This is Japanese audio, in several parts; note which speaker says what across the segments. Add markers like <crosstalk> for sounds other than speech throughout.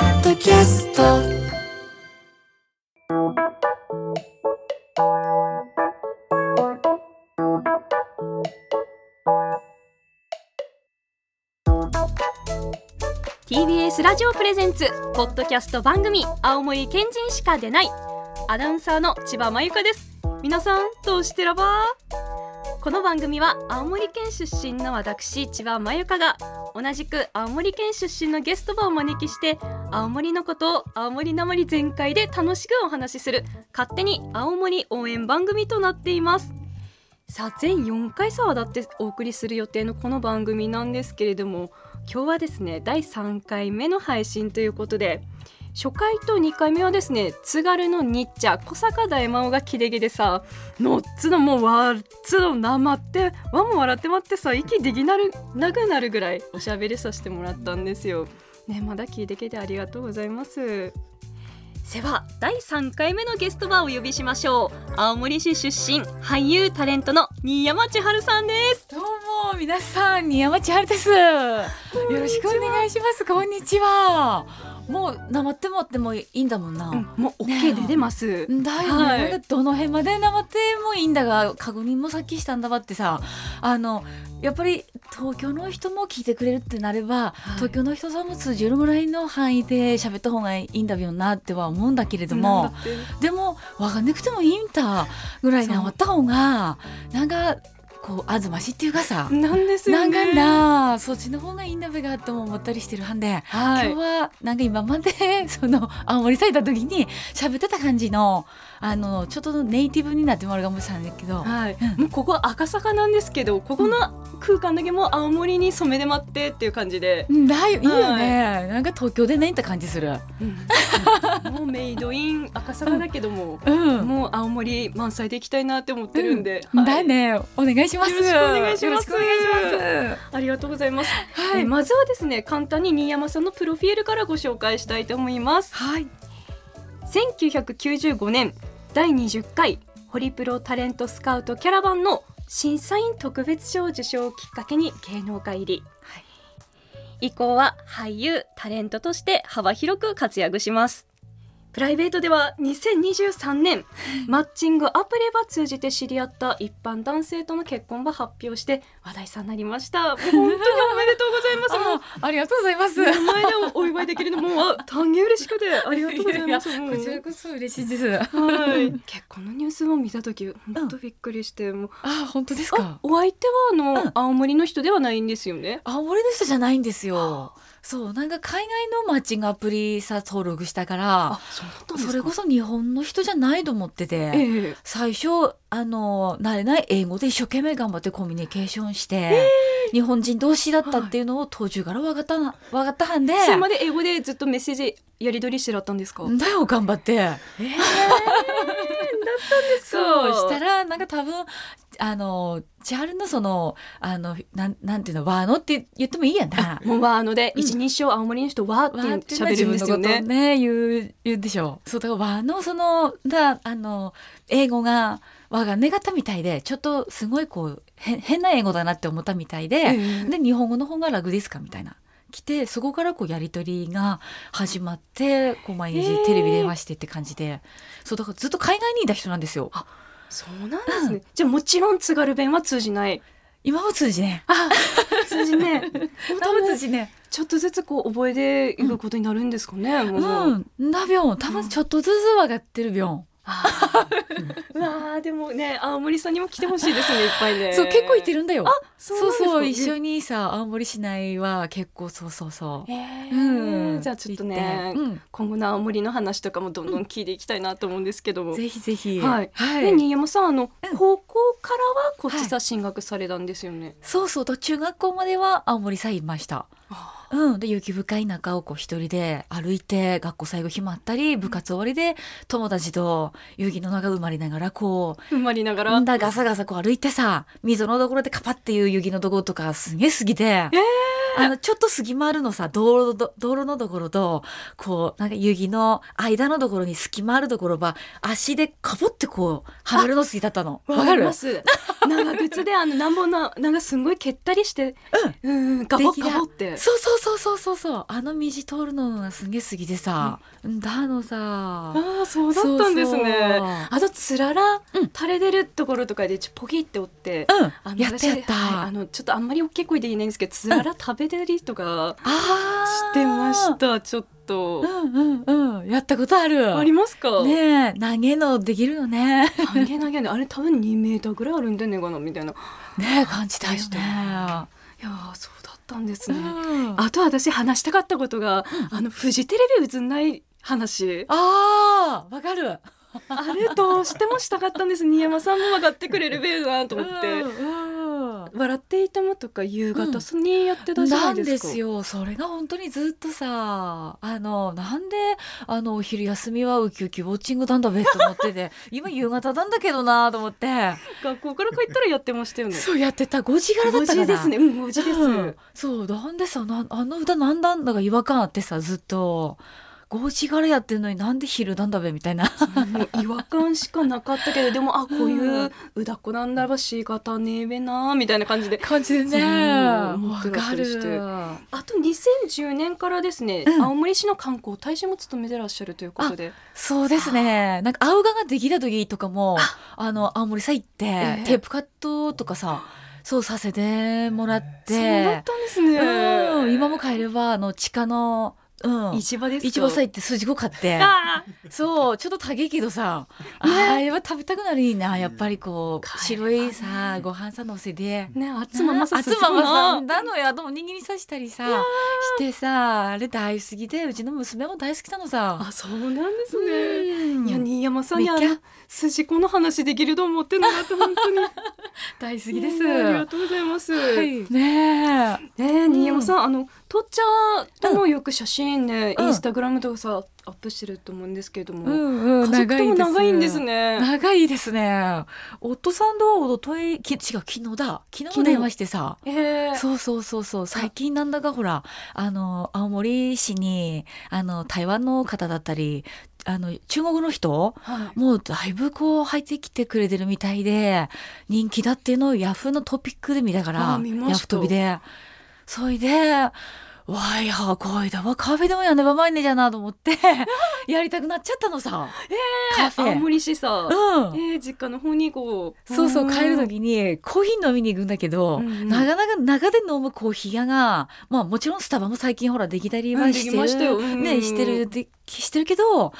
Speaker 1: ッドキャスト。
Speaker 2: ラジオプレゼンツポッドキャスト番組青森県人しか出ない。アナウンサーの千葉真由香です。皆さんどうしてらばこの番組は青森県出身の私千葉真由香が同じく青森県出身のゲストをお招きして青森のことを青森なまり全開で楽しくお話しする勝手に青森応援番組となっています。さあ全4回さだってお送りする予定のこの番組なんですけれども今日はですね第3回目の配信ということで初回と2回目はですね津軽のニッチャ小坂大魔王がキレゲでさのっつのもうわっつのなまってわも笑ってまってさ息できなるなくなるぐらいおしゃべりさせてもらったんですよ。ねまだ聞いてけてありがとうございます。では第3回目のゲストはお呼びしましょう。青森市出身俳優タレントの新山千春さんです。
Speaker 3: どうも皆さん新山千春です。よろしくお願いします。こんにちはもうなまってもってもいいんだもんな、うん、
Speaker 2: もう OK で出ます、
Speaker 3: だよね、はい、どの辺までなまってもいいんだが確認もさっきしたんだわってさあのやっぱり東京の人も聞いてくれるってなれば、はい、東京の人さんも通じるぐらいの範囲で喋った方がいいんだよなっては思うんだけれどもでも分かんなくてもいいんだぐらいなった方がなんかこうあずましっていうかさ
Speaker 2: なんですよ、
Speaker 3: ね、なんかそっちの方がいいんだべがとも思ったりしてるはんで、はい、今日はなんか今までその青森さいた時に喋ってた感じのあのちょっとネイティブになってもらうかもしれないけど、
Speaker 2: はい。うん、もうここ赤坂なんですけどここの空間だけも青森に染めで待ってっていう感じで、
Speaker 3: うん、だいいよね、はい、なんか東京でねって感じする、
Speaker 2: うん、<laughs> もうメイドイン赤坂だけども、うん、もう青森満載で行きたいなって思ってるんで、
Speaker 3: はい、だね。お願いします。
Speaker 2: よろしくお願いします。ありがとうございます、はい、まずはですね簡単に新山さんのプロフィールからご紹介したいと思います。
Speaker 3: はい。
Speaker 2: 1995年第20回ホリプロタレントスカウトキャラバンの審査員特別賞受賞をきっかけに芸能界入り、はい、以降は俳優タレントとして幅広く活躍しますプライベートでは2023年マッチングアプリば通じて知り合った一般男性との結婚ば発表して話題さになりました。本当におめでとうございます。
Speaker 3: あありがとうございます。
Speaker 2: 名前でお祝いできるのもあ大変嬉しくてありがとうございます。
Speaker 3: こちらこそ嬉しいです。
Speaker 2: はい。結婚のニュースを見た時本当びっくりして、もう
Speaker 3: あ本当ですか。
Speaker 2: お相手はあの、うん、青森の人ではないんですよね。
Speaker 3: 青森の人じゃないんですよそうなんか海外のマッチングアプリさ登録したからそれこそ日本の人じゃないと思ってて、えー、最初あの慣れない英語で一生懸命頑張ってコミュニケーションして、えー、日本人同士だったっていうのを途中から分かった分かったはんで
Speaker 2: それまで英語でずっとメッセージやり取りしてらったんですか？
Speaker 3: だよ頑張って。えー
Speaker 2: です
Speaker 3: か？そうしたらなんか多分あの千春のそのあのなんなんていうのワーノって言ってもいいやな。
Speaker 2: もうワーノで一人称青森の人ワーって喋るんですよね
Speaker 3: ね言う言うでしょう。そうだからワーノそのだあの英語が我が願ったみたいでちょっとすごいこう変な英語だなって思ったみたいで、えー、で日本語の方が楽ですか？みたいな。来てそこからこうやり取りが始まってこう毎日テレビ電話してって感じで、そうだからずっと海外にいた人なんですよ。
Speaker 2: あそうなんですね、うん、じゃあもちろん津軽弁は通じない。
Speaker 3: 今も通じね
Speaker 2: あ通じね
Speaker 3: 多分 <laughs> 通じね
Speaker 2: ちょっとずつこう覚えていくことになるんですかね、うん、
Speaker 3: うん、だびょん多分ちょっとずつ分かってるびょん、<laughs>
Speaker 2: うわでもね青森さんにも来てほしいですねいっぱいね。<laughs>
Speaker 3: そう結構行ってるんだよ。
Speaker 2: あ
Speaker 3: そうそう一緒にさ青森市内は結構そうそうそ
Speaker 2: う、えー、うん、じゃあちょっとね、うん、今後の青森の話とかもどんどん聞いていきたいなと思うんですけども、
Speaker 3: ぜひぜひ。
Speaker 2: はい、はい、で新山さんあの、高校からはこっちさ進学されたんですよね、はい、
Speaker 3: そうそうと中学校までは青森さいましたうん、で雪深い中をこう一人で歩いて学校最後決まったり部活終わりで友達と雪の中埋まりながらこ
Speaker 2: う埋まりながら。
Speaker 3: だガサガサこう歩いてさ溝のところでカパっていう雪のところとかすげえ好きで。えーあのちょっと隙間あるのさ道路ど道路のところとこうなんか雪の間のところに隙間あるところは足でかぼってこうはめるの好きだったの。わかる。
Speaker 2: ます？長靴であのなんぼななんかすんごい蹴ったりしてうん。ガボ
Speaker 3: できな
Speaker 2: ガボって。
Speaker 3: そうそうそうそうそうそう。あの道通るのがすげえ好きでさ、うん、だのさ。
Speaker 2: ああそうだったんですね。あとつらら
Speaker 3: うん。
Speaker 2: 垂れ出るところとかでちょポキって折って
Speaker 3: うん。
Speaker 2: あの
Speaker 3: やったやった、
Speaker 2: あのちょっとあんまり大きい声で言えないんですけどつらら食べたりとかしてました。ちょっと。
Speaker 3: うんうんうん。やったことある。
Speaker 2: ありますか？
Speaker 3: ねえ。投げのできるよね。
Speaker 2: 投げ投げね。あれ多分2メーターぐらいあるんじゃねえかなみたいな。
Speaker 3: ねえ感じたよね。
Speaker 2: いやーそうだったんですね、
Speaker 3: うん。
Speaker 2: あと私話したかったことが、あのフジテレビ映んない話。
Speaker 3: あーわかる
Speaker 2: あれどうしてもしたかったんです。新山さんも分かってくれるべるなと思って、
Speaker 3: うんうん
Speaker 2: 笑っていたもとか夕方にやってたじゃな
Speaker 3: ないん
Speaker 2: ですか、
Speaker 3: ですよ。それが本当にずっとさあのなんであのお昼休みはウキウキウォッチングなんだべと思ってて <laughs> 今夕方なんだけどなと思って。
Speaker 2: 学校から帰ったらやってましたよね。
Speaker 3: そうやってた。5時からだ
Speaker 2: 5
Speaker 3: ったかな。
Speaker 2: 時ですね。うん5時です、
Speaker 3: うん。そうなんでさなあの歌なんだんだか違和感あってさずっと5時からやってるのになんで昼なんだべみたいな。
Speaker 2: 違和感しかなかったけどでもあこういううだっこなんだばしがたねえべなみたいな感じで。
Speaker 3: 感じで
Speaker 2: ね。
Speaker 3: わかる。
Speaker 2: あと2010年からですね、
Speaker 3: うん。
Speaker 2: 青森市の観光大使も務めてらっしゃるということで。
Speaker 3: そうですね。なんか青がができた時とかもあ。の青森さ行って、
Speaker 2: ええ。
Speaker 3: テープカットとかさそうさせてもらっ
Speaker 2: そうだってたんですね、
Speaker 3: うん、今も帰ればあの地下の、うん、
Speaker 2: 市場です。か
Speaker 3: 市場さ行って筋子買って。
Speaker 2: あ
Speaker 3: そうちょっと高いけどさ、あれは食べたくなるいいなやっぱりこう、
Speaker 2: 帰ればね。
Speaker 3: 白いさご飯さのせで。
Speaker 2: ーねあつままさ
Speaker 3: あつままさ
Speaker 2: ん
Speaker 3: なのやでも握りさしたりさしてさあれ大好きでうちの娘も大好きなのさ。
Speaker 2: あそうなんですね、
Speaker 3: うん。
Speaker 2: いや新山さんにあ
Speaker 3: めっ
Speaker 2: の筋子の話できると思ってなかった本当に <laughs>
Speaker 3: 大好きです。
Speaker 2: ねありがとうございます、
Speaker 3: はい、ねえ。
Speaker 2: ねえ新山さん、あのとっちゃともよく写真ね、
Speaker 3: うん
Speaker 2: インスタグラムとかさアップしてると思うんですけれども、
Speaker 3: んう
Speaker 2: 家族とも長いんです。ね。
Speaker 3: 長いですね。夫さんとおとといき違う昨日だ昨日
Speaker 2: 昨日
Speaker 3: 電話してさ。
Speaker 2: えー、
Speaker 3: そうそうそうそう最近なんだかほらあの青森市にあの台湾の方だったりあの中国の人
Speaker 2: はい、
Speaker 3: もうだいぶこう入ってきてくれてるみたいで人気だっていうのをヤフーのトピックで見たからヤフ飛びで。それでわいやこいだわ。カフェでもやね。ばまいねじゃなと思って。<laughs> やりたくなっちゃったのさ、カフェ。
Speaker 2: 青森市さ、
Speaker 3: うん。
Speaker 2: えー、実家の方にこう
Speaker 3: そうそう帰る
Speaker 2: の
Speaker 3: 時にコーヒー飲みに行くんだけど、
Speaker 2: うんうん。
Speaker 3: なかなか中で飲むコーヒー屋がまあもちろんスタバも最近ほらできたりは
Speaker 2: うん
Speaker 3: してる、
Speaker 2: うんうん。
Speaker 3: ねしてるでしてるけど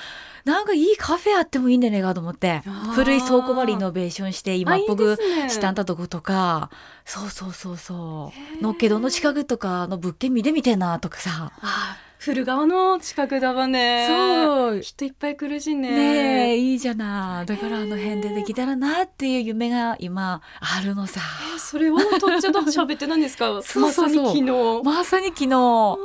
Speaker 3: なんかいいカフェあってもいいんじゃねえかと思って。古い倉庫場リノベーションして今っぽくしたんだとことか。そうそうそうそう。のっけどの近くとかの物件見てみてえなとかさ。
Speaker 2: あ古川の近くだわね。
Speaker 3: そう。
Speaker 2: 人いっぱい来るしね。
Speaker 3: ねえいいじゃない。だからあの辺でできたらなっていう夢が今あるのさ。
Speaker 2: えーそれをとっちゃと喋ってなんですか？<laughs>
Speaker 3: そうそうそう。
Speaker 2: まさに昨日。
Speaker 3: まさに昨日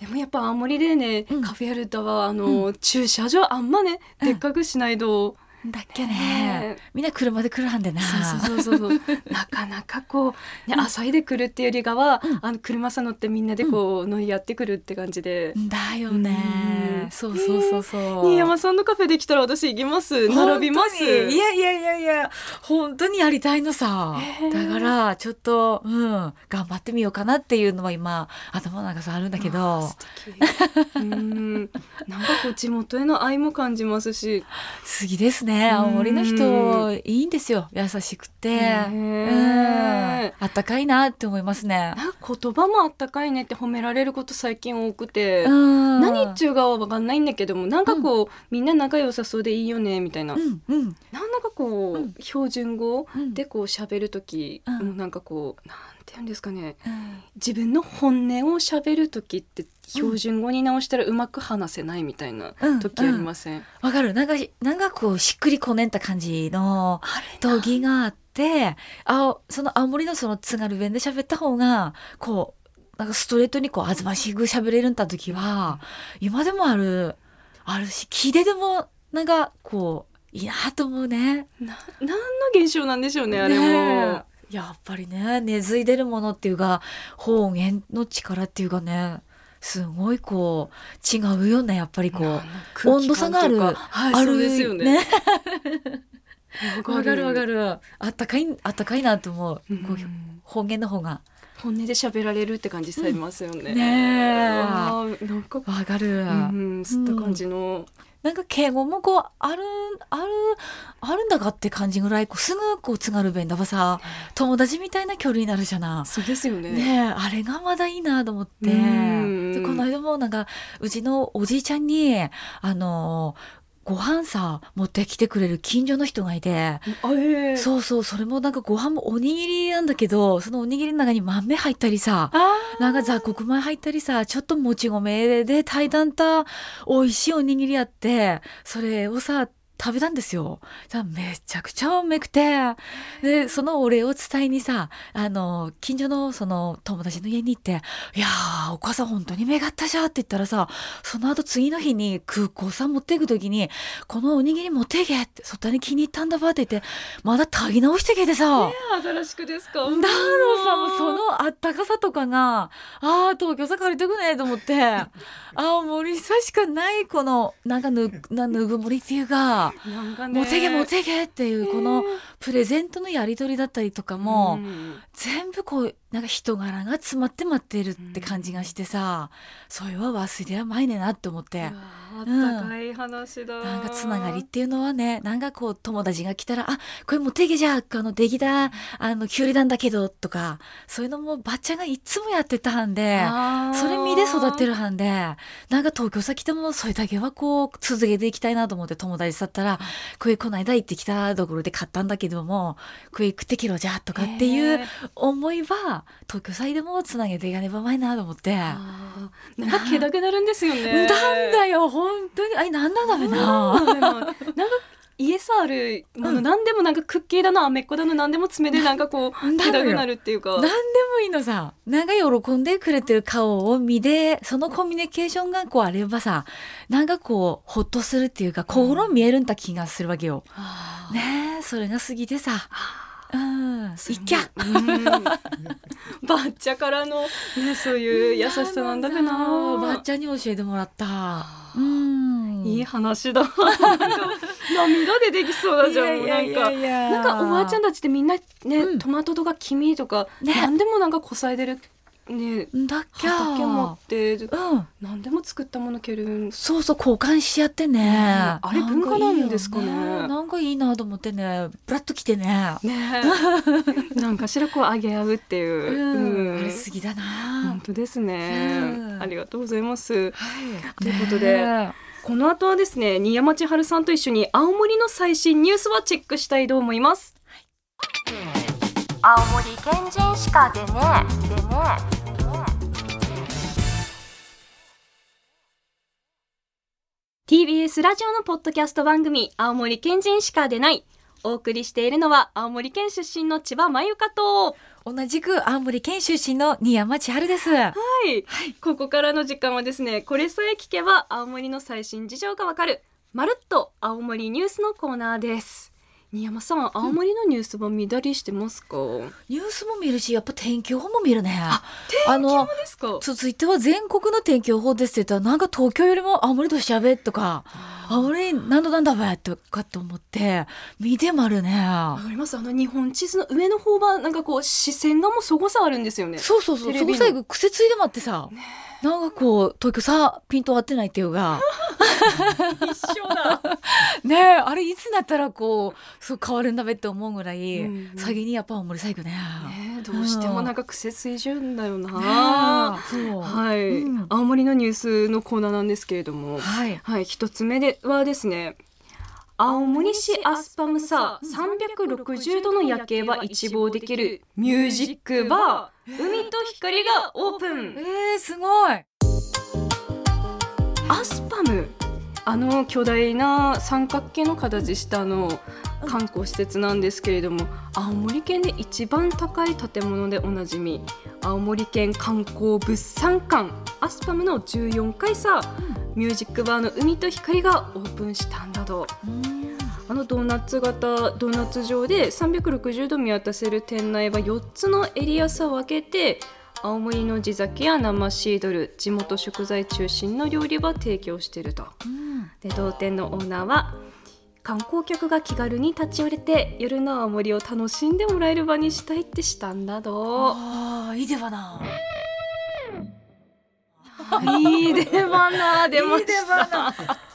Speaker 2: でもやっぱ青森でね、
Speaker 3: うん。
Speaker 2: カフェやるとはあの、駐車場あんまねでっかくしないと、
Speaker 3: だっけね。
Speaker 2: ね。
Speaker 3: みんな車で来るはんでな。
Speaker 2: そうそうそうそう <laughs> なかなかこう、ね、朝いで来るっていうよりかは、
Speaker 3: うん。
Speaker 2: あの車さ乗ってみんなでこう乗り合ってくるって感じで、
Speaker 3: だよ
Speaker 2: うん。
Speaker 3: ねそうそうそうそう。
Speaker 2: 新山さんのカフェできたら私行きます。並びます。
Speaker 3: いやいやいやいや。本当にやりたいのさ、
Speaker 2: へー
Speaker 3: だからちょっとうん。頑張ってみようかなっていうのは今頭の中さあるんだけど。
Speaker 2: 素敵。うん。なんかこう地元への愛も感じますし。<laughs>
Speaker 3: 好きですね青森の人いいんですよ。優しくて、
Speaker 2: ね
Speaker 3: うん。あったかいなって思いますね。
Speaker 2: 言葉もあったかいねって褒められること最近多くて、
Speaker 3: うん。
Speaker 2: 何言っちゅうがは分かんないんだけどもなんかこう、みんな仲良さそうでいいよねみたいな、
Speaker 3: うんうん。
Speaker 2: なんだかこう、
Speaker 3: うん。
Speaker 2: 標準語
Speaker 3: うん。
Speaker 2: でこう喋る時、
Speaker 3: うん
Speaker 2: もうなんかこうなんて言うんですかね。
Speaker 3: うん。
Speaker 2: 自分の本音を喋る時って標準語に直したらうまく話せないみたいな
Speaker 3: うん。
Speaker 2: 時ありません、
Speaker 3: わかる。なんかなんかこうしっくりこねんた感じの時があってあその青森のその津軽弁で喋った方がこうなんかストレートにこうあずましく喋れるんだ時は今でもあるあるし聞いてでもなんかこういいなと思うね。
Speaker 2: な何の現象なんでしょうねあれも。
Speaker 3: ねえやっぱりね根付いてるものっていうか方言の力っていうかねすごいこう違うよねやっぱりこう。温度差がある、
Speaker 2: はい、
Speaker 3: ある
Speaker 2: ですよね。<laughs>
Speaker 3: わかる。わかるあったかいあったかいなと思う、
Speaker 2: うん。
Speaker 3: こう方言の方が
Speaker 2: 本音で喋られるって感じされますよね。
Speaker 3: ねえ
Speaker 2: あーなんか、
Speaker 3: わかる、
Speaker 2: うん、吸った感じの。
Speaker 3: なんか敬語もこうあるあるあるんだかって感じぐらいこうすぐこう津軽弁だばさ友達みたいな距離になるじゃな。
Speaker 2: そうですよね。
Speaker 3: ねえあれがまだいいなと思って
Speaker 2: うん
Speaker 3: でこの間もなんかうちのおじいちゃんにあのご飯さ持ってきてくれる近所の人がいて、
Speaker 2: あええ。
Speaker 3: そうそうそれもなんかご飯もおにぎりなんだけどそのおにぎりの中に豆入ったりさ
Speaker 2: あ
Speaker 3: なんか雑穀米入ったりさちょっともち米で炊いたんた美味しいおにぎりあってそれをさ食べたんですよ。めちゃくちゃうめくてでそのお礼を伝えにさあの近所のその友達の家に行って「いやーお母さん本当にめがったじゃ」って言ったらさその後次の日に空港さ持っていく時に「このおにぎり持っていけ」って「そったに気に入ったんだば」って言ってまだ炊き直してけてさ。
Speaker 2: 新しくですか？
Speaker 3: だろうさもうそのあったかさとかがあー東京さ借りてくねと思って青森さしかないこのなんかぬ <laughs> なぬぐもりっていうかモテゲモテゲっていうこのプレゼントのやり取りだったりとかも、
Speaker 2: ん。
Speaker 3: 全部こうなんか人柄が詰まって待ってるって感じがしてさ、それは忘れやまいねなって思って。
Speaker 2: あったかい話だ。
Speaker 3: なんかつながりっていうのはねなんかこう友達が来たら「あこれもう手毛じゃあのできたあのきゅうりなんだけど」とかそういうのもばっちゃんがいつもやってたはんでそれ見で育ってるはんでなんか東京さ来てもそれだけはこう続けていきたいなと思って友達だったら「これこの間行ってきたところで買ったんだけどもこれ食ってきろじゃ」とかっていう思いは東京祭でもつなげていかねばまいなと思って。
Speaker 2: あーなんか気だけなるんですよね。
Speaker 3: なんだよ本当にあれなんなんだめな。
Speaker 2: なんか家さあるもの、
Speaker 3: うん。
Speaker 2: 何でもなんかクッキーだのアメッコだの何でも爪でなんかこう
Speaker 3: だよ。
Speaker 2: 気だくなるっていうか。
Speaker 3: 何でもいいのさ。なんか喜んでくれてる顔を見てそのコミュニケーションがこうあればさなんかこうほっとするっていうか心見えるんだ気がするわけよ。
Speaker 2: あー。
Speaker 3: ねえそれが過ぎてさうん。
Speaker 2: す
Speaker 3: い。っきゃ。
Speaker 2: うん。<laughs> バッチャからの、ね、そういう優しさなんだかな
Speaker 3: ばっちゃんに教えてもらった。うん。
Speaker 2: いい話だ。なんか涙出てきそうだじゃんなんか。
Speaker 3: や。
Speaker 2: なんかおばあちゃんたちってみんなね、
Speaker 3: うん。
Speaker 2: トマトとか黄身とか、
Speaker 3: ね。
Speaker 2: 何でもなんかこさえてるね
Speaker 3: だっきゃ
Speaker 2: 畑持って
Speaker 3: うん。
Speaker 2: 何でも作ったものけるん。
Speaker 3: そうそう交換し合ってね。
Speaker 2: あれ文化なんですかね。
Speaker 3: なんいいよなんかいいなと思ってね、ブラッと来てね。
Speaker 2: ね。え <laughs> なんかしらこうあげ合うっていう、
Speaker 3: うん、あれ
Speaker 2: うん
Speaker 3: 好きだな。
Speaker 2: 本。当ですね、
Speaker 3: うん。
Speaker 2: ありがとうございます。
Speaker 3: はい。
Speaker 2: ということで
Speaker 3: ね。
Speaker 2: この後はですね新山千春さんと一緒に青森の最新ニュースはチェックしたいと思います。青森県人しかでねでね TBS ラジオのポッドキャスト番組青森県人しか出ない。お送りしているのは青森県出身の千葉真由香と。
Speaker 3: 同じく青森県出身の新山千春です。
Speaker 2: はい、ここからの時間はですねこれさえ聞けば青森の最新事情がわかるまるっと青森ニュースのコーナーです新山さん青森のニュースは見たりしてますか、
Speaker 3: ニュースも見るし、やっぱ天気予報も見るね。あ
Speaker 2: そう
Speaker 3: の、
Speaker 2: ですか？
Speaker 3: 続いては全国の天気予報ですって言ったら、なんか東京よりも青森としゃべとか、青森何度なんだべとかと思って、見てまるね。
Speaker 2: わかります。あの日本地図の上の方はなんかこう視線がもうそごさあるんですよね。
Speaker 3: そうそうそう、そこ最後癖ついてまってさ、なんかこう、東京さ、ピント合ってないっていうか、
Speaker 2: 一緒だ
Speaker 3: ねえ、あれいつになったらこう、そう変わるんだべって思うぐらい、
Speaker 2: うんうん
Speaker 3: 先にやっぱ青森最後ね。
Speaker 2: ねえどうしてもなんか癖ついじんだよな、
Speaker 3: そう。
Speaker 2: はい、
Speaker 3: うん
Speaker 2: 青森のニュースのコーナーなんですけれども
Speaker 3: はい。
Speaker 2: はい、一つ目ではですね。青森市アスパムサ360度の夜景は一望できるミュージックバー。海と光がオープン。
Speaker 3: えー、すごい。
Speaker 2: アスパム。あの巨大な三角形の形したあの観光施設なんですけれども青森県で一番高い建物でおなじみ。青森県観光物産館。アスパムの14階さミュージックバーの海と光がオープンしたんだと。あのドーナツ型ドーナツ状で360度見渡せる店内は4つのエリア差を分けて青森の地酒や生シードル地元食材中心の料理は提供していると。
Speaker 3: うん。
Speaker 2: で同店のオーナーは観光客が気軽に立ち寄れて夜の青森を楽しんでもらえる場にしたいってしたんだど
Speaker 3: ああいいではな。
Speaker 2: いいではな出まし
Speaker 3: いいでは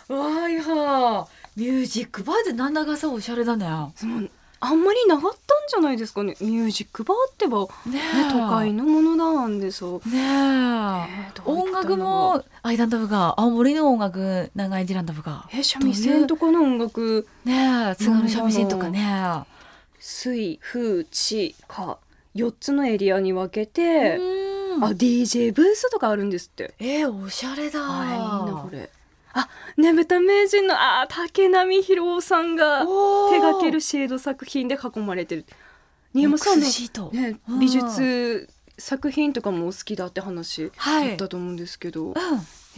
Speaker 3: な。わいはミュージックバーでなんだかさおしゃれだね。
Speaker 2: そのあんまりなかったんじゃないですかね。ミュージックバーってば、ね、
Speaker 3: ね
Speaker 2: 都会のものなんでそう、
Speaker 3: ねえ。音楽もアイランド部が青森の音楽長いディランド部が。
Speaker 2: え三味線とかの音楽。
Speaker 3: ねえ。津軽三味線とかね。
Speaker 2: 水風地火。4つのエリアに分けて、
Speaker 3: うん
Speaker 2: あ DJ ブースとかあるんですって。
Speaker 3: えー、おしゃれだ。
Speaker 2: あいいなこれ。あねぶた名人のあ竹波博夫さんが手掛けるシェード作品で囲まれてる。新山さんの。ね
Speaker 3: うん。
Speaker 2: 美術作品とかもお好きだって話
Speaker 3: はい。
Speaker 2: だったと思うんですけど、
Speaker 3: う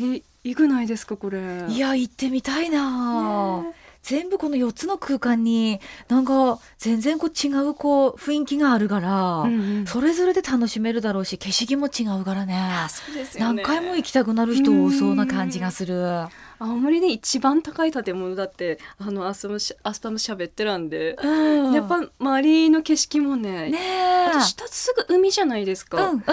Speaker 2: えいくないですかこれ。
Speaker 3: ん。いや行ってみたいな。
Speaker 2: ね
Speaker 3: 全部この4つの空間になんか全然こう違うこう雰囲気があるから、
Speaker 2: うんうん。
Speaker 3: それぞれで楽しめるだろうし景色も違うからね。
Speaker 2: ね。
Speaker 3: 何回も行きたくなる人多そうな感じがする。
Speaker 2: 青森で一番高い建物だってあのアスパムしアスパム喋ってたんで、
Speaker 3: うん。
Speaker 2: やっぱ周りの景色もね
Speaker 3: ねえ。
Speaker 2: あと下すぐ海じゃないですか、
Speaker 3: うんうん。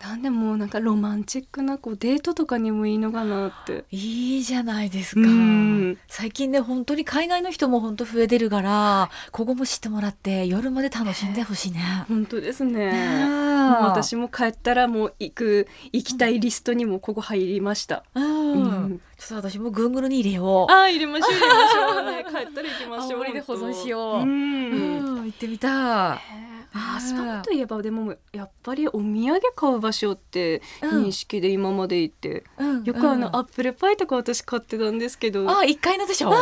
Speaker 2: なんでもうなんかロマンチックなこうデートとかにもいいのかなって。
Speaker 3: いいじゃないですか。
Speaker 2: うん。
Speaker 3: 最近ね本当に海外の人も本当増えてるからここも知ってもらって夜まで楽しんでほしいね。
Speaker 2: 本当ですね。
Speaker 3: ね
Speaker 2: 私も帰ったらもう行く行きたいリストにもここ入りました、
Speaker 3: うん、
Speaker 2: うん
Speaker 3: ちょっと私も Google に入れよう。
Speaker 2: あー入れましょう入れましょう。ね帰ったら行きましょう <laughs>
Speaker 3: 青森で保存しよう。
Speaker 2: うん、
Speaker 3: 行ってみたい。
Speaker 2: あスパムといえばでもやっぱりお土産買う場所って
Speaker 3: うん。
Speaker 2: 認識で今まで行って、
Speaker 3: うん
Speaker 2: よくあの、
Speaker 3: うん。
Speaker 2: アップルパイとか私買ってたんですけど。
Speaker 3: あ、一階のでしょ？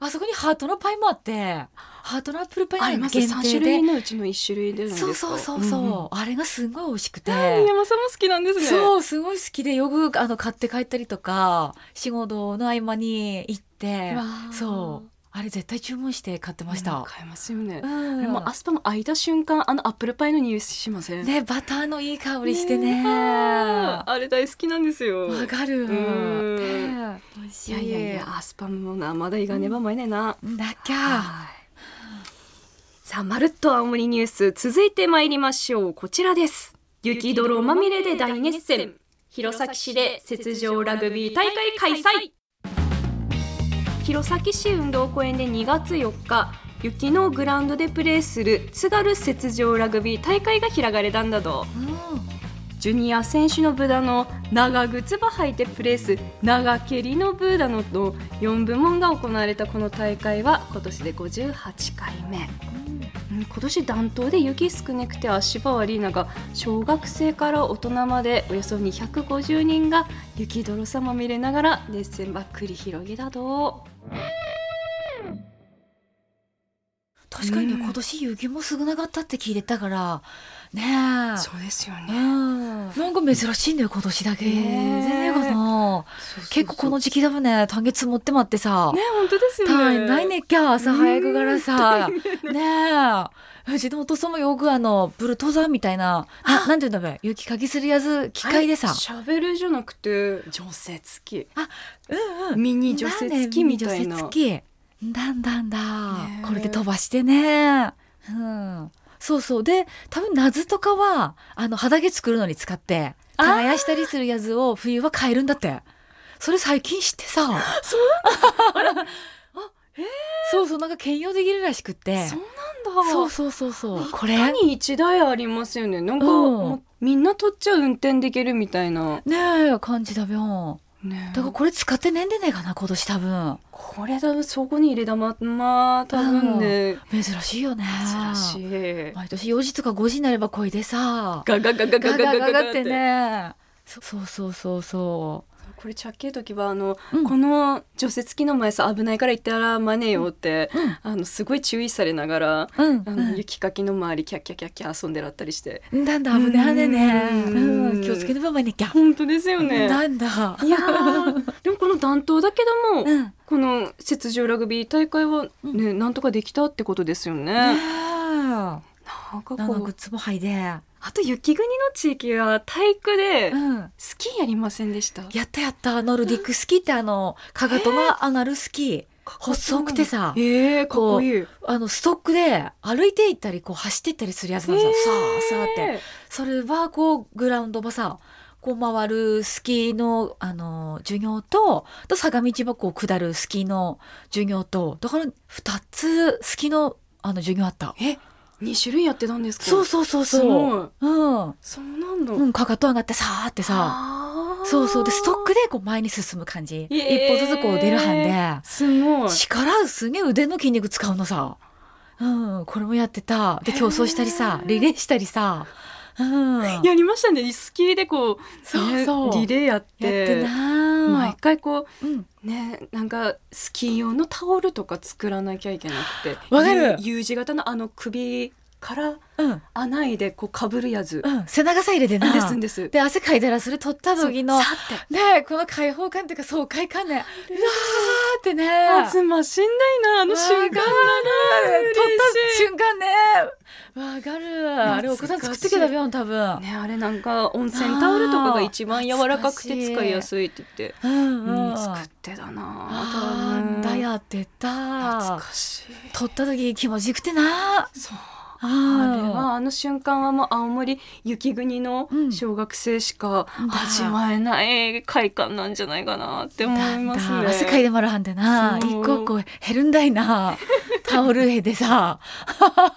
Speaker 3: あそこにハートのパイもあって、ハートのアップルパイ
Speaker 2: あります3
Speaker 3: 限定
Speaker 2: 種類
Speaker 3: で。
Speaker 2: のうちの1種類で
Speaker 3: そうそうそうそう、
Speaker 2: んん。
Speaker 3: あれがすごい美味しくて。
Speaker 2: 山さんも好きなんですね。
Speaker 3: そうすごい好きでよくあの買って帰ったりとか仕事の合間に行って。そうあれ絶対注文して買ってました、
Speaker 2: うん買えますよね、
Speaker 3: うん。
Speaker 2: でもアスパム開いた瞬間あのアップルパイの匂いしません？
Speaker 3: ねバターのいい香りしてね。
Speaker 2: あーあれ大好きなんですよ。
Speaker 3: わかる。
Speaker 2: うん。
Speaker 3: ね美味しい。
Speaker 2: いやいやいやアスパムもなまだいがねばまいねな、
Speaker 3: だっきゃ。
Speaker 2: はい。さあまるっと青森ニュース続いて参りましょう。こちらです。雪泥まみれで大熱戦。弘前市で雪上ラグビー大会開催弘前市運動公園で2月4日雪のグラウンドでプレーする津軽雪上ラグビー大会が開かれたんだと。ジュニア選手のブダの長靴ば履いてプレース長蹴りのブーダのと4部門が行われたこの大会は今年で58回目。うん。今年暖冬で雪少なくて足場悪い中小学生から大人までおよそ250人が雪泥さまみれながら熱戦ばっ繰り広げたと
Speaker 3: 確かにね、
Speaker 2: うん
Speaker 3: 今年雪も少なかったって聞いてたから。ねえ。
Speaker 2: そうですよ
Speaker 3: うん、なんか珍しいんだよ今年だけ、全然かな。結構この時期だもんね。単月積もってまってさ、
Speaker 2: ね本当ですよ
Speaker 3: た
Speaker 2: ね。
Speaker 3: いないねっきゃ朝早くからさ。ねえ。うちのお父さんもよくあのブル登山みたいなななんていうんだべ雪かきするやつ機械でさ、
Speaker 2: シャベルじゃなくて除雪機。
Speaker 3: うんうん
Speaker 2: ミニ除雪機みたいな。
Speaker 3: だね除雪機。だんだんだ、これで飛ばしてね。うん。そうそう。で多分夏とかはあの肌毛作るのに使って耕したりするやつを冬は買えるんだって。それ最近知ってさ。そう <laughs> そうなんか兼用できるらしくって。
Speaker 2: そうなんだ。
Speaker 3: そうそうそうそう。これ？
Speaker 2: 他に一台ありますよね。なんか、
Speaker 3: うん。
Speaker 2: みんな取っちゃ運転できるみたいな。
Speaker 3: ねえ感じだべよ
Speaker 2: ね。
Speaker 3: だからこれ使ってねんでねえかな今年多分。
Speaker 2: これ多分そこに入れたまんま多分ね
Speaker 3: 珍しいよね。
Speaker 2: 珍しい。
Speaker 3: 毎年4時とか5時になれば声でさ。
Speaker 2: ガガガ
Speaker 3: ガガ
Speaker 2: ガガガ
Speaker 3: ガガっててねそそうそうそうそ
Speaker 2: これちゃっけえ時はあの、
Speaker 3: うん
Speaker 2: この除雪機の前さ危ないから行ったらまねえよって、
Speaker 3: うん
Speaker 2: あのすごい注意されながら、
Speaker 3: ううん
Speaker 2: あの雪かきの周りキャッキャキャッキャ遊んでらったりして
Speaker 3: なんだ危ねはねね気をつけねばまいなきゃ
Speaker 2: 本当ですよね。
Speaker 3: なんだ
Speaker 2: いやーでもこの暖冬だけども、
Speaker 3: うん
Speaker 2: この雪上ラグビー大会はね、なんとかできたってことですよね。
Speaker 3: ね
Speaker 2: なんかこう
Speaker 3: グッズも入で
Speaker 2: あと雪国の地域は体育で
Speaker 3: うん。
Speaker 2: スキーやりませんでした？
Speaker 3: やったやった。ノルディックスキーってあのかかとが上がるスキー。細くてさ。
Speaker 2: えー、かっこいい。
Speaker 3: あのストックで歩いて行ったりこう走って行ったりするやつなんですよ、さあさあって。
Speaker 2: え
Speaker 3: それはこうグラウンドばさこう回るスキーのあの授業とと相模地箱を下るスキーの授業とだから2つスキーのあの授業あった。
Speaker 2: ーえ二種類やってたんですか？
Speaker 3: そうそうそう
Speaker 2: す
Speaker 3: そう。うん、
Speaker 2: そうなんだ。
Speaker 3: うん、かかと上がってさーってさそうそうでストックでこう前に進む感じ、
Speaker 2: えー
Speaker 3: 一歩ずつこう出るはんです
Speaker 2: ごい。
Speaker 3: 力すげえ腕の筋肉使うのさ。うん、これもやってた。で、競争したりさ、リレーしたりさ。うん。や
Speaker 2: やりましたね。スキーでこう、
Speaker 3: そうそう
Speaker 2: ねリレーやっ
Speaker 3: って
Speaker 2: 毎回こ
Speaker 3: うん。
Speaker 2: うねなんかスキー用のタオルとか作らなきゃいけなくて
Speaker 3: わかる
Speaker 2: U, U 字型のあの首から
Speaker 3: うん。
Speaker 2: 穴開いでこうかぶるやつ
Speaker 3: うん。背中さ入れてな。
Speaker 2: ですんです
Speaker 3: で、汗かいたらそれ取った時のねえこの開放感っていうか爽快感ね。うわーってね。
Speaker 2: あつましんないなあの瞬間
Speaker 3: 取った瞬間ね。わかる。あれお子さん作ってきたよ、多分。
Speaker 2: ねあれなんか温泉タオルとかが一番柔らかくて使いやすいって言って、
Speaker 3: うん
Speaker 2: う、
Speaker 3: うんん。
Speaker 2: 作ってたな
Speaker 3: あーだやってた
Speaker 2: 懐かしい
Speaker 3: 撮った時気持ちよくてな
Speaker 2: そう
Speaker 3: あ
Speaker 2: あれはあの瞬間はもう青森雪国の
Speaker 3: うん。
Speaker 2: 小学生しか
Speaker 3: うん
Speaker 2: 味わえない快感なんじゃないかなって思いますね。
Speaker 3: 汗かいてもらはんでな。一個一個減るんだいな。<laughs> タオル絵でさ。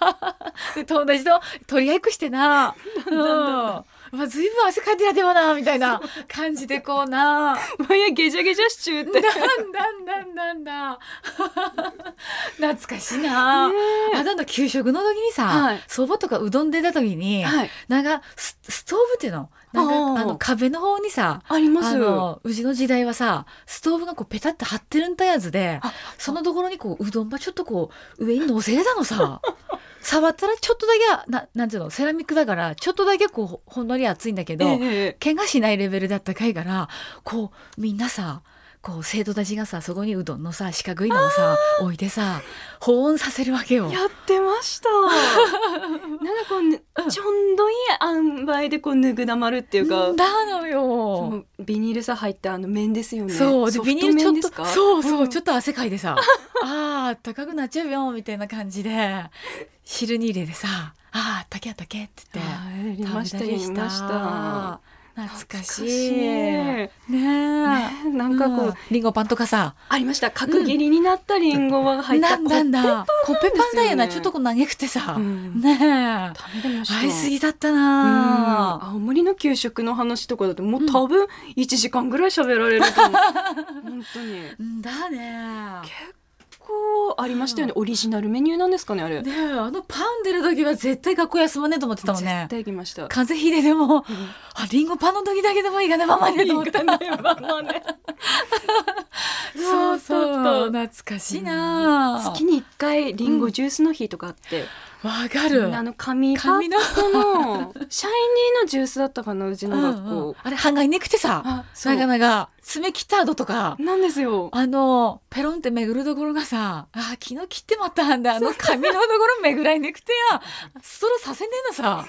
Speaker 3: <laughs> で友達と取り合いっこしてな。うんまあ、ずいぶん汗かいてやではなみたいな感じでこうな。
Speaker 2: まやゲジャゲジャシチューって。
Speaker 3: なんだんだんだんだ。懐かしいな、
Speaker 2: ね
Speaker 3: あとあの給食の時にさ、
Speaker 2: はい。
Speaker 3: そばとかうどん出た時に、
Speaker 2: はい、
Speaker 3: なんかスストーブっていうの？なんか
Speaker 2: あ
Speaker 3: の壁の方にさ
Speaker 2: あります。
Speaker 3: うちの時代はさストーブがこうペタって貼ってるんたやつで
Speaker 2: あ
Speaker 3: そのところにこううどんばちょっとこう上に乗せれたのさ <laughs> 触ったらちょっとだけななんていうの？セラミックだからちょっとだけこうほほんのり熱いんだけど、
Speaker 2: ええ
Speaker 3: 怪我しないレベルだったかいからこうみんなさこう生徒たちがさそこにうどんのさ四角いのをさ置いてさ保温させるわけよ。
Speaker 2: やってました。<laughs> なんかこう、ねちょんどいい塩梅でこうぬぐだまるっていうか。
Speaker 3: だの
Speaker 2: そ
Speaker 3: よ。
Speaker 2: のビニールさ入ったあの麺ですよね。
Speaker 3: そうビニールちょっとそうそう、
Speaker 2: ん
Speaker 3: ちょっと汗かいてさ <laughs> あーあったかくなっちゃうよみたいな感じで汁に入れてさあったけあったけって言って食べたり
Speaker 2: した。
Speaker 3: 懐かしい。
Speaker 2: 懐かしい。
Speaker 3: ねえ。
Speaker 2: ねなんかこう、
Speaker 3: うん。リンゴパンとかさ
Speaker 2: ありました。角切りになったリンゴが入った
Speaker 3: なんだんだ。コッペパンだよな。
Speaker 2: ね
Speaker 3: ちょっとこう嘆くてさ、
Speaker 2: うん。
Speaker 3: ねえ。
Speaker 2: 食べ
Speaker 3: すぎだった
Speaker 2: うん。
Speaker 3: な
Speaker 2: 青森の給食の話とかだともう多分1時間ぐらい喋られると思う。<laughs> 本当に。
Speaker 3: うんだね。
Speaker 2: 結構ありましたよね。オリジナルメニューなんですかねあれ。
Speaker 3: ねえあのパン出る時は絶対学校休まねえと思ってたもんね
Speaker 2: 絶対行きました。
Speaker 3: 風邪ひいてでもあリンゴパンの時だけでもいいかなままでと思って
Speaker 2: いいかね。まあまあね
Speaker 3: そうそう。懐かしいな
Speaker 2: 月に1回リンゴジュースの日とかあって、
Speaker 3: わかる。
Speaker 2: あの紙パックのシャイニーのジュースだったかなうちの学校、
Speaker 3: うんうん。あれ半がいねくてさ。なかなか爪切った後とか。
Speaker 2: なんですよ。
Speaker 3: あのペロンって巡るところがさあ昨日切ってまったんだ。あの紙のところ巡らいねくてやストローさせねえのさ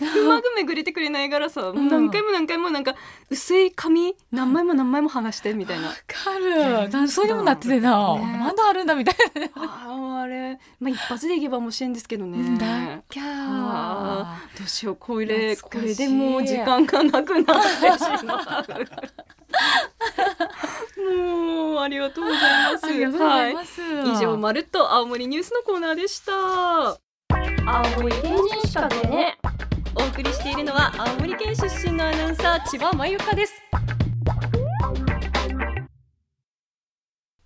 Speaker 2: うまく巡れてくれないからさ、もう何回も何回もなんか薄い紙何枚も何枚も剥がしてみたいな。
Speaker 3: わかる。何そうにもなっててな、
Speaker 2: ね。
Speaker 3: まだあるんだみたい
Speaker 2: あーあれ、まあ、一発でいけばもしれんですけどね。
Speaker 3: な、だっきゃ
Speaker 2: どうしよう。これこれでもう時間がなくなってしまう。もうありがとうございます。はい、以上まるっと青森ニュースのコーナーでした。青森県人しかでねお送りしているのは青森県出身のアナウンサー千葉真由香です。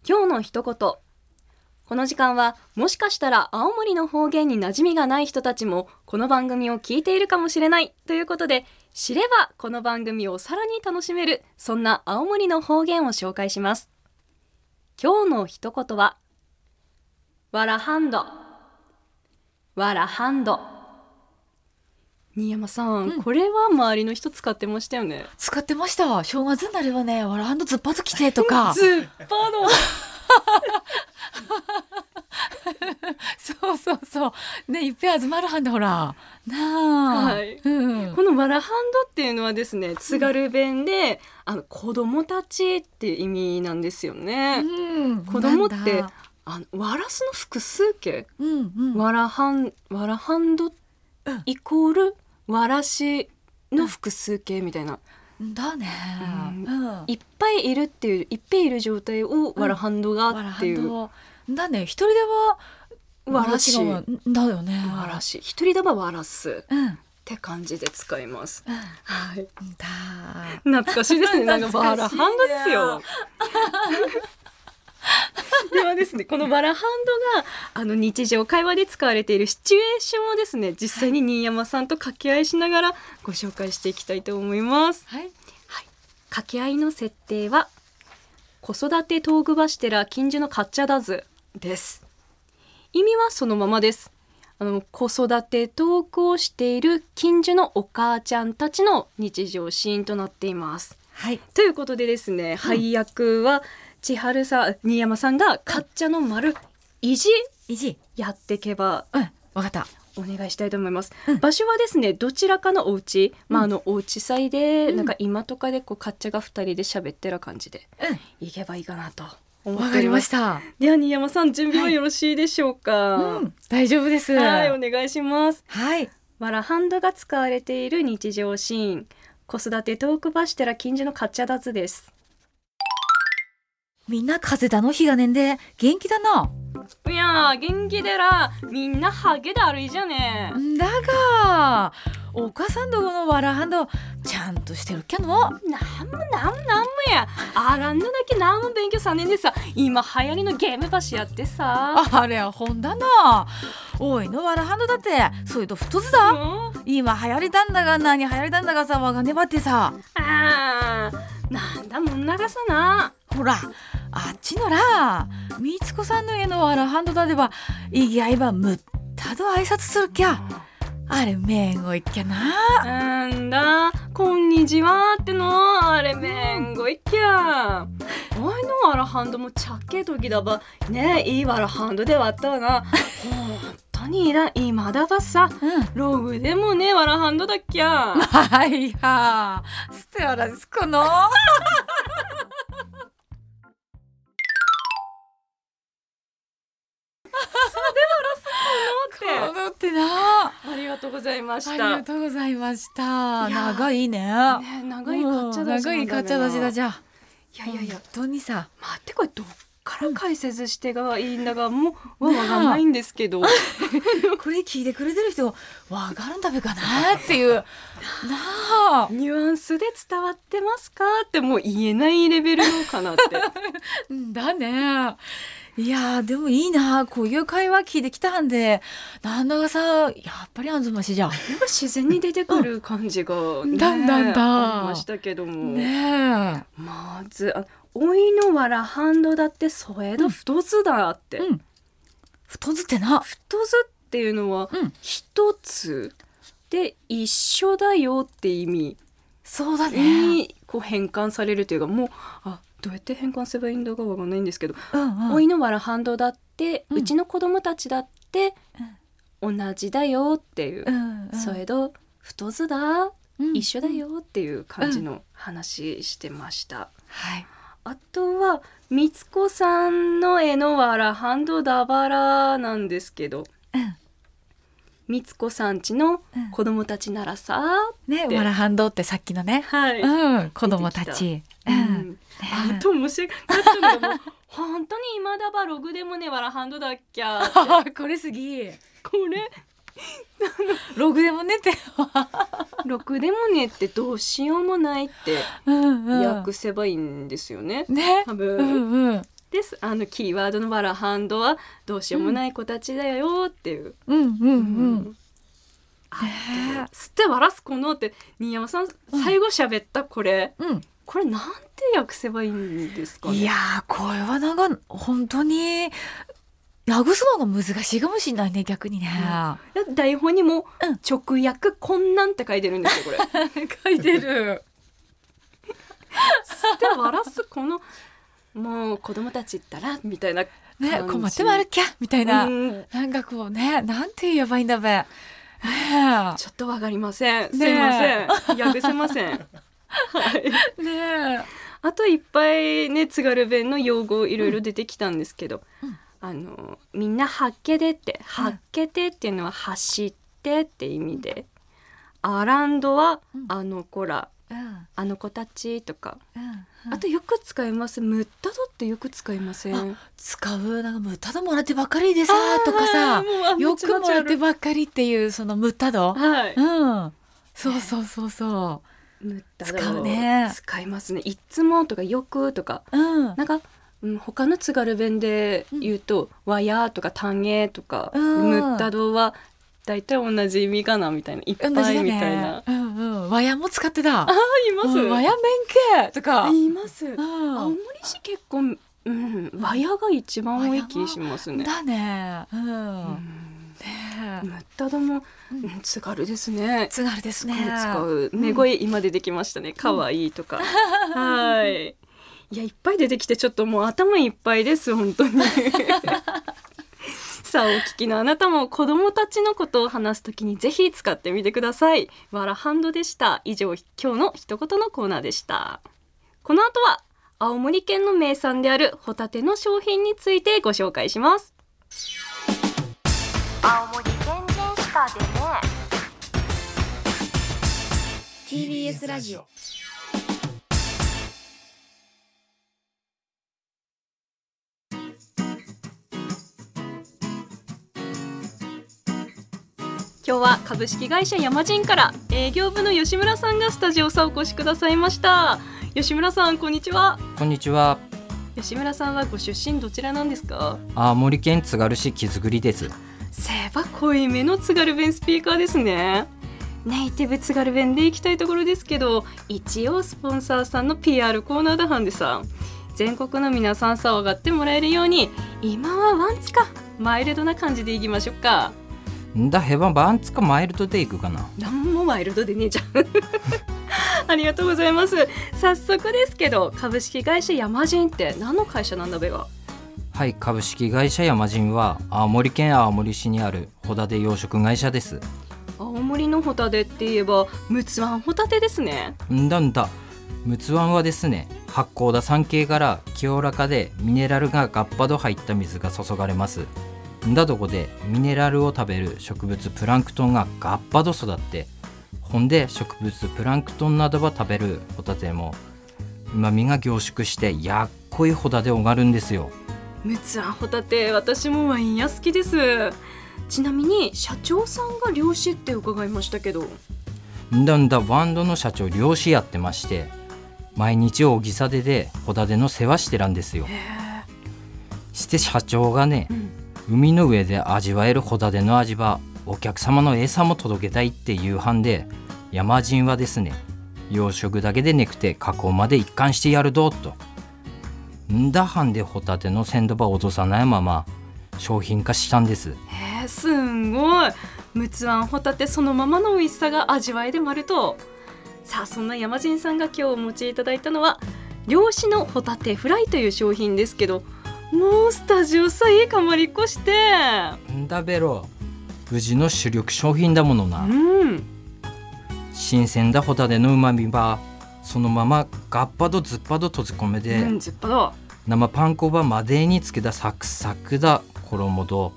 Speaker 2: 今日の一言。この時間はもしかしたら青森の方言に馴染みがない人たちもこの番組を聞いているかもしれないということで知ればこの番組をさらに楽しめるそんな青森の方言を紹介します。今日の一言はわらハンドわらハンド新山さん、
Speaker 3: うん。
Speaker 2: これは周りの人使ってましたよね。
Speaker 3: 使ってました正月になればねわらハンドずっぱと来てとか。
Speaker 2: ずっぱの。<laughs>
Speaker 3: そうそうそう。ねいっぺん集まるはんでほら。なあ、
Speaker 2: はい。
Speaker 3: うん、
Speaker 2: このわらハンドっていうのはですね津軽弁で、あの子供たちっていう意味なんですよね、
Speaker 3: うん、
Speaker 2: 子供ってあのワラスの複数形？
Speaker 3: うんうん。
Speaker 2: わらハンわらハンド
Speaker 3: うん。
Speaker 2: イコールわらしの複数形みたいな、
Speaker 3: だね、
Speaker 2: うん。
Speaker 3: うん。
Speaker 2: いっぱいいるっていういっぱいいる状態をわらハンドがっていう、
Speaker 3: わらハンドだね。一人では
Speaker 2: わらし。
Speaker 3: だよね。
Speaker 2: わらし。一人ではわらす。っ
Speaker 3: うん。
Speaker 2: て感じで使います。
Speaker 3: うん。
Speaker 2: はい、
Speaker 3: だ。
Speaker 2: 懐かしいですね。なんかバラハンドですよ。<laughs> ではですね、このバラハンドがあの日常会話で使われているシチュエーションをですね、実際に新山さんと掛け合いしながらご紹介していきたいと思います。
Speaker 3: はい
Speaker 2: 掛け合いの設定は子育て道具橋寺近所のカッチャダズです。意味はそのままです。あの子育てトークをしている近所のお母ちゃんたちの日常シーンとなっています。
Speaker 3: はい。
Speaker 2: ということでですね、配役は千春さん新山さんがカッチャの丸意地？
Speaker 3: いじ
Speaker 2: やっていけば
Speaker 3: うんわかった。
Speaker 2: お願いしたいと思います、
Speaker 3: うん。
Speaker 2: 場所はですねどちらかのお家、まあ
Speaker 3: うん。
Speaker 2: あのお家祭で、
Speaker 3: うん。
Speaker 2: なんか今とかでこうカッチャが二人で喋ってる感じで
Speaker 3: う
Speaker 2: いけばいいかなと
Speaker 3: わかり
Speaker 2: っておりま
Speaker 3: した
Speaker 2: では新山さん準備はよろしいでしょうか、
Speaker 3: うん。大丈夫です。
Speaker 2: はいお願いします。
Speaker 3: はい。
Speaker 2: わらハンドが使われている日常シーン子育てトークバシテラ近所のカッチャダズです。
Speaker 3: みんな風邪だの？日がねんで。元気だな。い
Speaker 2: やー元気でらみんなハゲで歩いじゃね。
Speaker 3: だがお母さんどこのわらハンドちゃんとしてるっきゃの？
Speaker 2: なんもなんもなんもや。あらんのだけなんも勉強さねんでさ。今流行りのゲームばしやってさ。
Speaker 3: あれは本だな。おいのわらハンドだってそういうと太ずだ。
Speaker 2: うん？
Speaker 3: 今流行りだんだが何流行りだんだがさわがねばってさ。
Speaker 2: あーなんだもん長さな。
Speaker 3: ほらあっちのらみつこさんの家のわらハンドだでばいぎあいばむったと挨拶するきゃ。あれめんごいっきゃな。
Speaker 2: なんだこんにちはってのあれめんごいっきゃ。おいのわらハンドもちゃっけ時だば。ねえいいわらハンドではあったわな。本当にいら今だばさ。
Speaker 3: うん。
Speaker 2: ログでもねわらハンドだっきゃ。<laughs>
Speaker 3: はいやすてわらすこのこのって。な
Speaker 2: ありがとうございまし
Speaker 3: あり
Speaker 2: た
Speaker 3: がとうございました。長いね。
Speaker 2: ね長いかっちゃだし
Speaker 3: 長いかっちゃだしだじゃ
Speaker 2: いやいやいや。
Speaker 3: 本当にさ。
Speaker 2: 待ってこれどっから解説してがいいんだがもうわわかんないんですけど。<laughs>
Speaker 3: これ聞いてくれてる人わかるんだべかなっていう。<laughs> なあ。
Speaker 2: ニュアンスで伝わってますかってもう言えないレベルのかなって。<laughs>
Speaker 3: うんだねいやーでもいいな。こういう会話聞いてきたんで。なんだかさやっぱりあんずましじゃん。
Speaker 2: やっぱ自然に出てくる感じが、ね
Speaker 3: だんだんだ。
Speaker 2: ありましたけども、
Speaker 3: ね
Speaker 2: まずあおいのわらハンドだってそえど太ずだって、
Speaker 3: えうん。太ずってな。
Speaker 2: 太ずっていうのは
Speaker 3: うん。
Speaker 2: 一つで一緒だよって意味。
Speaker 3: そうだね。
Speaker 2: にこう変換されるというかもうあどうやって変換すればいいんだかわかんないんですけど、
Speaker 3: うんうん。
Speaker 2: おいのわらハンドだって、
Speaker 3: う
Speaker 2: うんちの子供たちだって、同じだよっていう
Speaker 3: う、んうん。
Speaker 2: それど太ずだ、
Speaker 3: うん。
Speaker 2: 一緒だよっていう感じの話してました。
Speaker 3: はい。
Speaker 2: あとはみつこさんの絵のわらハンドだばらなんですけど
Speaker 3: うん
Speaker 2: みつこさんちの
Speaker 3: うん。
Speaker 2: 子供たちならさ、で
Speaker 3: ねわらハンドってさっきのね。
Speaker 2: はい、
Speaker 3: うん。子供たち。
Speaker 2: う
Speaker 3: うん。
Speaker 2: ん。あと面白かったのがもう本当に今だばログでもねわらハンドだっきゃ <laughs>
Speaker 3: これすぎ。
Speaker 2: これ？<laughs>
Speaker 3: ログでもねって。<laughs>
Speaker 2: ログでもねってどうしようもないって
Speaker 3: うんうん。
Speaker 2: 訳せばいいんですよね。
Speaker 3: ね。
Speaker 2: 多分、
Speaker 3: うんうん
Speaker 2: です。あのキーワードのわらハンドはどうしようもない子たちだよっていう。
Speaker 3: うんうんう
Speaker 2: うん。あと吸って笑すこのって新山さん最後喋ったこれ、
Speaker 3: うん。
Speaker 2: これなんて訳せばいいんですかね？
Speaker 3: いやーこれはなんか本当に訳すのが難しいかもしれないね逆にね、
Speaker 2: 台本にも
Speaker 3: うん。
Speaker 2: 直訳困難って書いてるんですよこれ。<laughs>
Speaker 3: 書いてる。<laughs>
Speaker 2: 吸って笑すこのもう子供たちったらみたいな
Speaker 3: ね困ってまるきゃみたいな、
Speaker 2: うん。
Speaker 3: なんかこうねなんて言えばいいんだべ。ね
Speaker 2: ちょっとわかりません。す
Speaker 3: ね
Speaker 2: いません。訳せません。はい。
Speaker 3: え。ね
Speaker 2: あといっぱいね津軽弁の用語いろいろ出てきたんですけど、
Speaker 3: うん。
Speaker 2: あのみんなはっけでって、はっけてっていうのは走ってって意味で、アランドは
Speaker 3: うん。
Speaker 2: あの子ら、
Speaker 3: えうん。
Speaker 2: あの子たちとか、
Speaker 3: うん。
Speaker 2: あとよく使います。ムッタドってよく使いません？
Speaker 3: あ使う。なんかムッタドもらってばっかりでさとかさ。よくもらってばっかりっていうそのムッタド。
Speaker 2: はい。
Speaker 3: うん。そうそうそうそ
Speaker 2: ムッタド
Speaker 3: 使うね。
Speaker 2: 使いますね。いつもとかよくとか。
Speaker 3: ううん。
Speaker 2: なんか、うん、他の津軽弁で言うと「わや」とか「たんげ」とか「
Speaker 3: うん。
Speaker 2: むったど」は大体同じ意味かなみたいな。いっぱいみたいな。
Speaker 3: ねうんうん和やも使ってた
Speaker 2: あいます。
Speaker 3: うん和や麺系とか
Speaker 2: います。
Speaker 3: うん
Speaker 2: 青森市結構、うん、和やが一番多い気しますね。
Speaker 3: だねう
Speaker 2: うん
Speaker 3: んね
Speaker 2: むったども、津軽ですね。
Speaker 3: 津軽ですね
Speaker 2: 使う目声今出てきましたね。可愛いとか。<laughs> はい。いやいっぱい出てきてちょっともう頭いっぱいです本当に。<laughs> さあお聞きのあなたも子供たちのことを話すときにぜひ使ってみてください。わらハンドでした。以上今日の一言のコーナーでした。この後は青森県の名産であるホタテの商品についてご紹介します。青森県人しかでね。
Speaker 3: TBS ラジオ
Speaker 2: 今日は株式会社ヤマジンから営業部の吉村さんがスタジオさお越しくださいました。吉村さんこんにちは。
Speaker 1: こんにちは。
Speaker 2: 吉村さんはご出身どちらなんですか？
Speaker 1: 青森県津軽市木造りです。
Speaker 2: せば濃いめの津軽弁スピーカーですね。ネイティブ津軽弁で行きたいところですけど一応スポンサーさんの PR コーナーだはんでさ全国の皆さんさ上がってもらえるように今はワンツかマイルドな感じでいきましょうか
Speaker 1: んだへばバンツかマイルドで行くかな。
Speaker 2: なんもマイルドでねえじゃん <laughs> ありがとうございます早速ですけど株式会社ヤマジンって何の会社なんだべが？
Speaker 1: はい、株式会社ヤマジンは青森県青森市にあるホタテ養殖会社です。
Speaker 2: 青森のホタテって言えば陸奥湾ホタテですね
Speaker 1: んだんだ。陸奥湾はですね、発酵だ酸系から清らかでミネラルがガッパド入った水が注がれます。んだとこでミネラルを食べる植物プランクトンがガッパド育って、ほんで植物プランクトンなどば食べるホタテも旨味が凝縮してやっこいホタテをがるんですよ。
Speaker 2: 陸奥湾ホタテ私もワイン屋好きです。ちなみに社長さんが漁師って伺いましたけど。
Speaker 1: んだんだワンドの社長漁師やってまして毎日大ぎさででホタテの世話してらんですよ。
Speaker 2: へ
Speaker 1: して社長がね
Speaker 2: え、うん、
Speaker 1: 海の上で味わえるホタテの味はお客様の餌も届けたいっていう班で山人はですね養殖だけでねくて加工まで一貫してやるどと。んだ班でホタテの鮮度ば落とさないまま商品化したんです。
Speaker 2: へえすんごい。陸奥湾ホタテそのままの美味しさが味わえでまると。さあそんな山人さんが今日お持ちいただいたのは漁師のホタテフライという商品ですけどもうスタジオさえかまりっこして。
Speaker 1: んだべろ。無事の主力商品だものな、
Speaker 2: うん。
Speaker 1: 新鮮だホタテのうまみはそのままガッパドズッパド閉じ込めで、
Speaker 2: うん
Speaker 1: 生パン粉ばまでにつけたサクサクだ衣と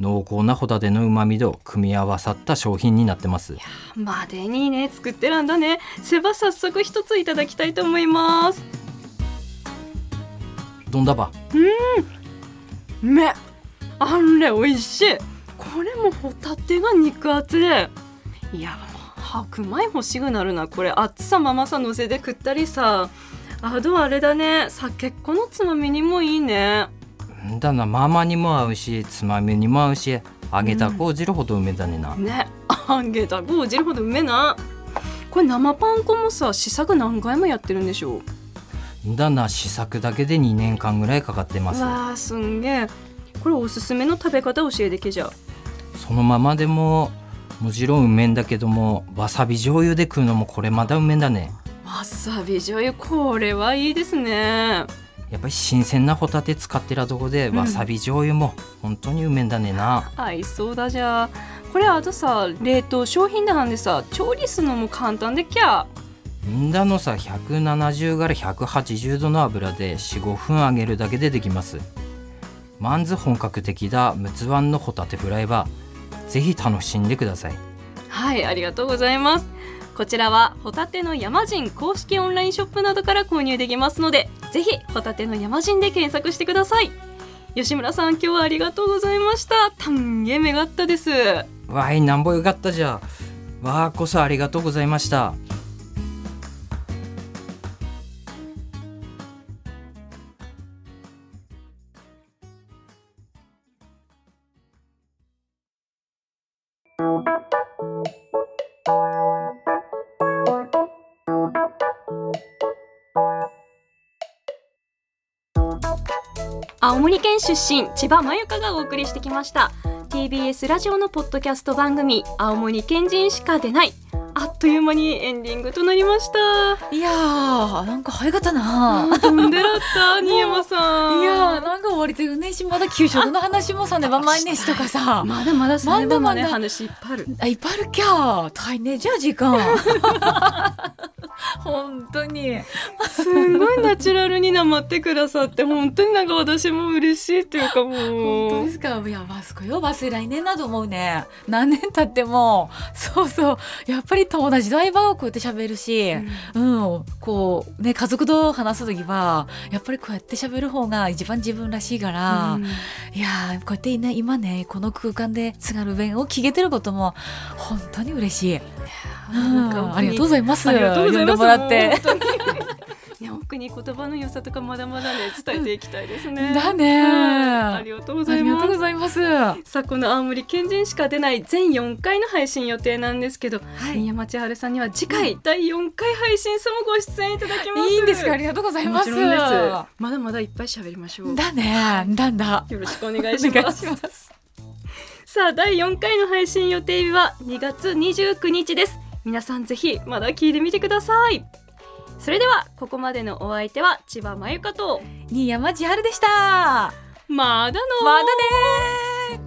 Speaker 1: 濃厚なホタテのうまみと組み合わさった商品になってます。
Speaker 2: までにね作ってらんだね。せば早速一ついただきたいと思います
Speaker 1: だば？
Speaker 2: め。あんれ美味しい。これもホタテが肉厚で。いや白米欲しくなるな。これ熱さままさ乗せて食ったりさ。あとあれだね。酒っこのつまみにもいいね。
Speaker 1: んだなママにも合うしつまみにも合うし。揚げたこうじるほど梅だねな、
Speaker 2: ねあハンゲタゴージるほどうめえな。これ生パン粉もさ試作何回もやってるんでしょ？
Speaker 1: だな試作だけで2年間ぐらいかかってます。
Speaker 2: わあすんげえこれおすすめの食べ方教えてけじゃ
Speaker 1: そのままでももちろんうめんだけどもわさび醤油で食うのもこれまだうめんだね。
Speaker 2: わさび醤油これはいいですね。
Speaker 1: やっぱり新鮮なホタテ使ってらとこで、
Speaker 2: うん。
Speaker 1: わさび醤油も本当にうめんだねな。
Speaker 2: 合いそうだじゃこれあとさ冷凍商品だはんでさ調理するのも簡単でっきゃ
Speaker 1: んだのさ170から180度の油で45分揚げるだけでできます。まんず本格的だ陸奥湾のホタテフライはぜひ楽しんでください。
Speaker 2: はいありがとうございます。こちらはホタテの山人公式オンラインショップなどから購入できますのでぜひホタテの山人で検索してください。吉村さん今日はありがとうございました。たんげめがったです。
Speaker 1: わいなんぼよかったじゃ。わあこそありがとうございました
Speaker 2: 県出身千葉真由香がお送りしてきました。TBS ラジオのポッドキャスト番組青森県人しか出ない。あっという間にエンディングとなりました。
Speaker 3: いやーなんか早かったな。
Speaker 2: 飛んでらった <laughs> 新山さん。
Speaker 3: いやーなんか割とよね。しまだ給食の話もさねば毎日とかさ。<laughs>
Speaker 2: まだまださねばまね
Speaker 3: まだまだ
Speaker 2: 話いっぱいある。
Speaker 3: あいっぱいあるきゃ大変。ねじゃあ時間 <laughs> <laughs> 本当に。
Speaker 2: すごいナチュラルになまってくださって本当になんか私も嬉しいっていうかもう。
Speaker 3: 本当ですか？いやまあすごいよ。忘れ来年なと思うね。何年経っても。そうそう。やっぱり友達と相場をこうやって喋るし、うん、こうね家族と話す時はやっぱりこうやって喋る方が一番自分らしいから、
Speaker 2: うん。
Speaker 3: いやーこうやってね今ねこの空間で津軽弁を聞けてることも本当に嬉しい。ありがとうございます。
Speaker 2: ありがとうございます。
Speaker 3: って。
Speaker 2: もう本当に。ね奥に言葉の良さとかまだまだね伝えていきたいですね。
Speaker 3: だね。
Speaker 2: はい。ありがとうご
Speaker 3: あ
Speaker 2: ざいます。
Speaker 3: りがとうございます。
Speaker 2: さあこの青森県人しか出ない全4回の配信予定なんですけど、
Speaker 3: はい。
Speaker 2: 新山千春さんには次回第4回配信さもご出演いただきます。
Speaker 3: いいんですか？ありがとうございます。
Speaker 2: まだまだいっぱい喋りましょう。
Speaker 3: だね。だんだ。
Speaker 2: よろしくお願いします。<laughs>
Speaker 3: します。
Speaker 2: さあ第4回の配信予定日は2月29日です皆さんぜひまだ聞いてみてください。それではここまでのお相手は千葉真由香と
Speaker 3: 新山千春でした。
Speaker 2: まだの
Speaker 3: まだね
Speaker 4: ー。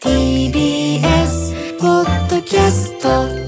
Speaker 4: TBS ポッドキャスト